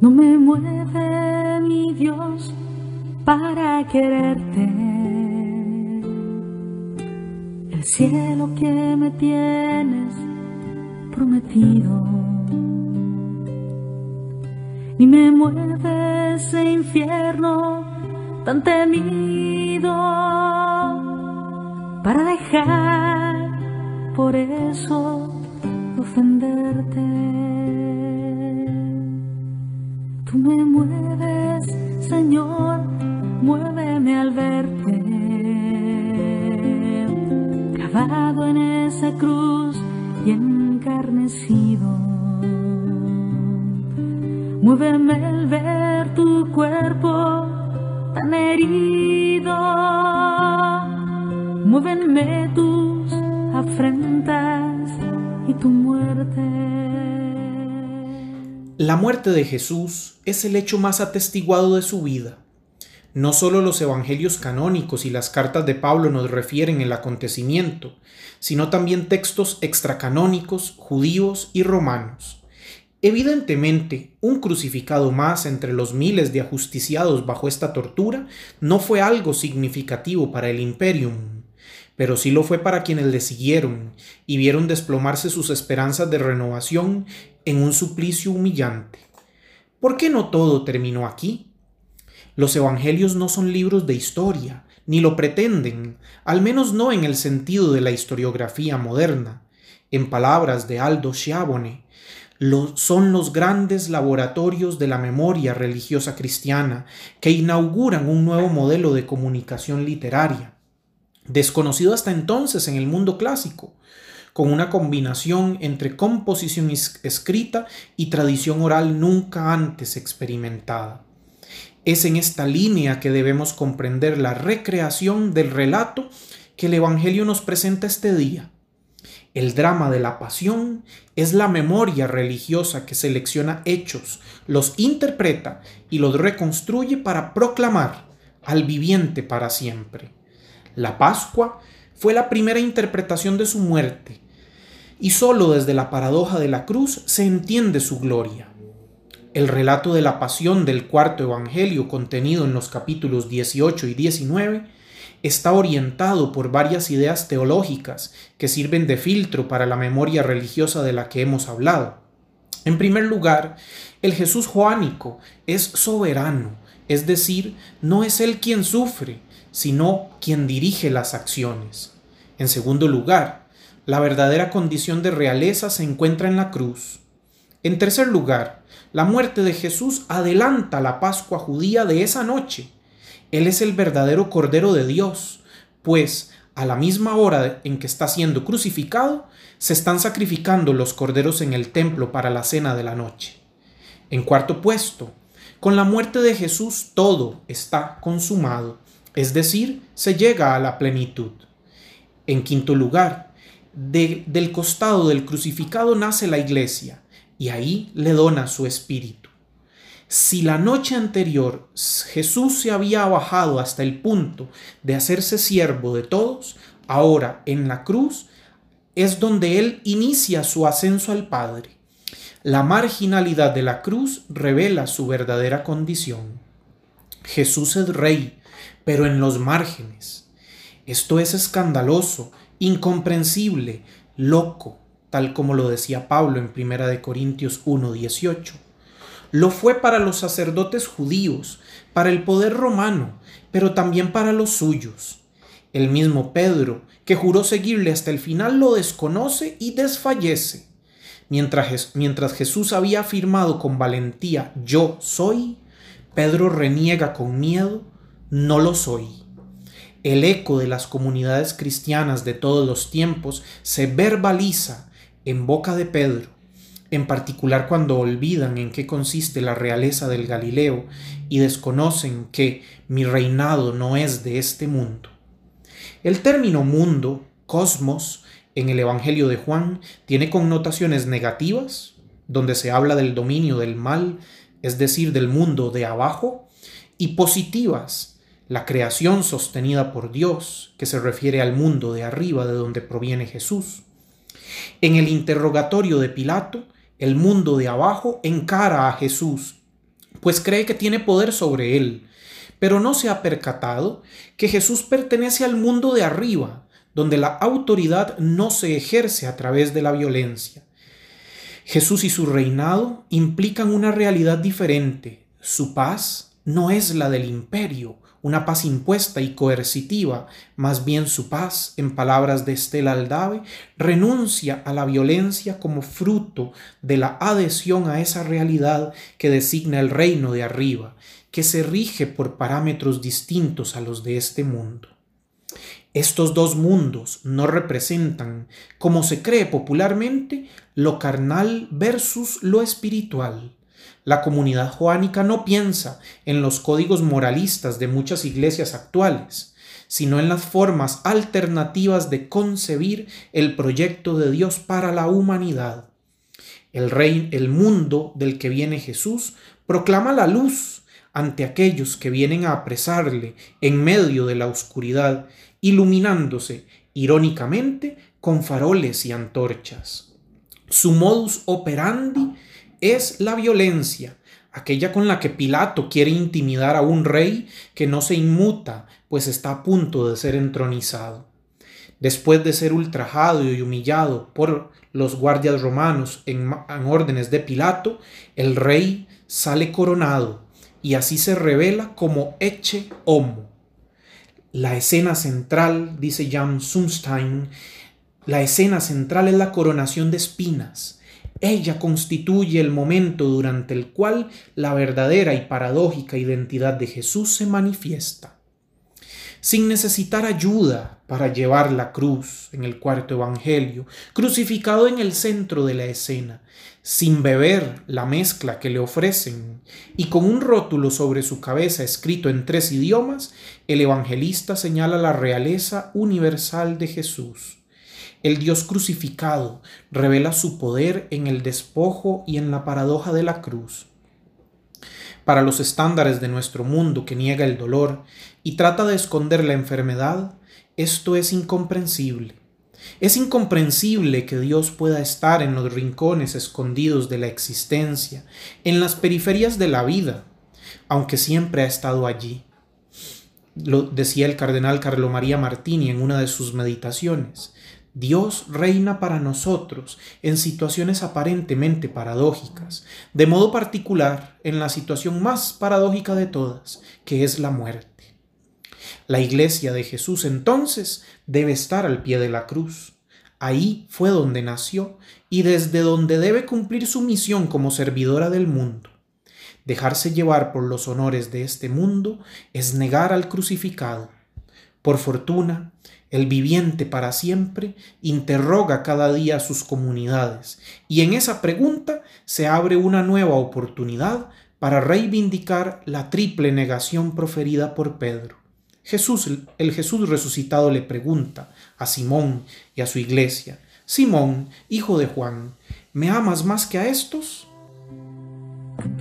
No me mueve mi Dios para quererte. El cielo que me tienes prometido. Ni me mueve ese infierno tan temido para dejar por eso ofenderte. Tú me mueves, Señor, muéveme al verte. Clavado en esa cruz y encarnecido. Muéveme al ver tu cuerpo tan herido. Muéveme tus afrentas y tu muerte. La muerte de Jesús es el hecho más atestiguado de su vida. No solo los evangelios canónicos y las cartas de Pablo nos refieren el acontecimiento, sino también textos extracanónicos, judíos y romanos. Evidentemente, un crucificado más entre los miles de ajusticiados bajo esta tortura no fue algo significativo para el imperium, pero sí lo fue para quienes le siguieron y vieron desplomarse sus esperanzas de renovación en un suplicio humillante. ¿Por qué no todo terminó aquí? Los evangelios no son libros de historia, ni lo pretenden, al menos no en el sentido de la historiografía moderna. En palabras de Aldo Schiavone, son los grandes laboratorios de la memoria religiosa cristiana que inauguran un nuevo modelo de comunicación literaria, desconocido hasta entonces en el mundo clásico, con una combinación entre composición escrita y tradición oral nunca antes experimentada. Es en esta línea que debemos comprender la recreación del relato que el Evangelio nos presenta este día. El drama de la pasión es la memoria religiosa que selecciona hechos, los interpreta y los reconstruye para proclamar al viviente para siempre. La Pascua fue la primera interpretación de su muerte, y sólo desde la paradoja de la cruz se entiende su gloria. El relato de la pasión del cuarto Evangelio contenido en los capítulos 18 y 19 está orientado por varias ideas teológicas que sirven de filtro para la memoria religiosa de la que hemos hablado. En primer lugar, el Jesús joánico es soberano, es decir, no es él quien sufre, sino quien dirige las acciones. En segundo lugar, la verdadera condición de realeza se encuentra en la cruz. En tercer lugar, la muerte de Jesús adelanta la Pascua judía de esa noche. Él es el verdadero Cordero de Dios, pues a la misma hora en que está siendo crucificado, se están sacrificando los corderos en el templo para la cena de la noche. En cuarto puesto, con la muerte de Jesús todo está consumado, es decir, se llega a la plenitud. En quinto lugar, del costado del crucificado nace la iglesia y ahí le dona su espíritu. Si la noche anterior Jesús se había bajado hasta el punto de hacerse siervo de todos, ahora en la cruz es donde Él inicia su ascenso al Padre. La marginalidad de la cruz revela su verdadera condición. Jesús es rey, pero en los márgenes. Esto es escandaloso incomprensible, loco, tal como lo decía Pablo en 1 Corintios 1:18. Lo fue para los sacerdotes judíos, para el poder romano, pero también para los suyos. El mismo Pedro, que juró seguirle hasta el final, lo desconoce y desfallece. Mientras, mientras Jesús había afirmado con valentía, yo soy, Pedro reniega con miedo, no lo soy el eco de las comunidades cristianas de todos los tiempos se verbaliza en boca de Pedro, en particular cuando olvidan en qué consiste la realeza del Galileo y desconocen que mi reinado no es de este mundo. El término mundo, cosmos, en el Evangelio de Juan tiene connotaciones negativas, donde se habla del dominio del mal, es decir, del mundo de abajo, y positivas, la creación sostenida por Dios, que se refiere al mundo de arriba de donde proviene Jesús. En el interrogatorio de Pilato, el mundo de abajo encara a Jesús, pues cree que tiene poder sobre él, pero no se ha percatado que Jesús pertenece al mundo de arriba, donde la autoridad no se ejerce a través de la violencia. Jesús y su reinado implican una realidad diferente. Su paz no es la del imperio, una paz impuesta y coercitiva, más bien su paz, en palabras de Estela Aldave, renuncia a la violencia como fruto de la adhesión a esa realidad que designa el reino de arriba, que se rige por parámetros distintos a los de este mundo. Estos dos mundos no representan, como se cree popularmente, lo carnal versus lo espiritual. La comunidad joánica no piensa en los códigos moralistas de muchas iglesias actuales, sino en las formas alternativas de concebir el proyecto de Dios para la humanidad. El rey, el mundo del que viene Jesús, proclama la luz ante aquellos que vienen a apresarle en medio de la oscuridad, iluminándose irónicamente con faroles y antorchas. Su modus operandi es la violencia, aquella con la que Pilato quiere intimidar a un rey que no se inmuta, pues está a punto de ser entronizado. Después de ser ultrajado y humillado por los guardias romanos en, órdenes de Pilato, el rey sale coronado y así se revela como Eche Homo. La escena central, dice Jan Sunstein, la escena central es la coronación de espinas, ella constituye el momento durante el cual la verdadera y paradójica identidad de Jesús se manifiesta. Sin necesitar ayuda para llevar la cruz en el cuarto Evangelio, crucificado en el centro de la escena, sin beber la mezcla que le ofrecen y con un rótulo sobre su cabeza escrito en tres idiomas, el evangelista señala la realeza universal de Jesús el Dios crucificado revela su poder en el despojo y en la paradoja de la cruz. Para los estándares de nuestro mundo que niega el dolor y trata de esconder la enfermedad, esto es incomprensible. Es incomprensible que Dios pueda estar en los rincones escondidos de la existencia, en las periferias de la vida, aunque siempre ha estado allí. Lo decía el cardenal Carlo María Martini en una de sus meditaciones. Dios reina para nosotros en situaciones aparentemente paradójicas, de modo particular en la situación más paradójica de todas, que es la muerte. La iglesia de Jesús entonces debe estar al pie de la cruz. Ahí fue donde nació y desde donde debe cumplir su misión como servidora del mundo. Dejarse llevar por los honores de este mundo es negar al crucificado. Por fortuna, el viviente para siempre interroga cada día a sus comunidades y en esa pregunta se abre una nueva oportunidad para reivindicar la triple negación proferida por Pedro. Jesús, el Jesús resucitado le pregunta a Simón y a su iglesia, Simón, hijo de Juan, ¿me amas más que a estos?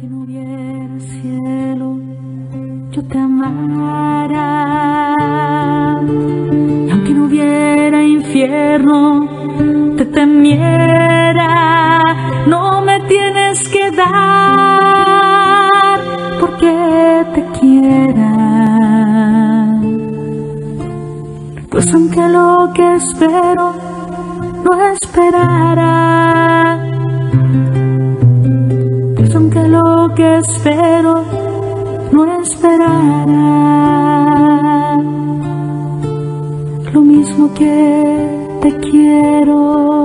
No cielo, yo te amará te temiera, no me tienes que dar porque te quiera. Pues aunque lo que espero no esperara, pues aunque lo que espero no esperara que te quiero,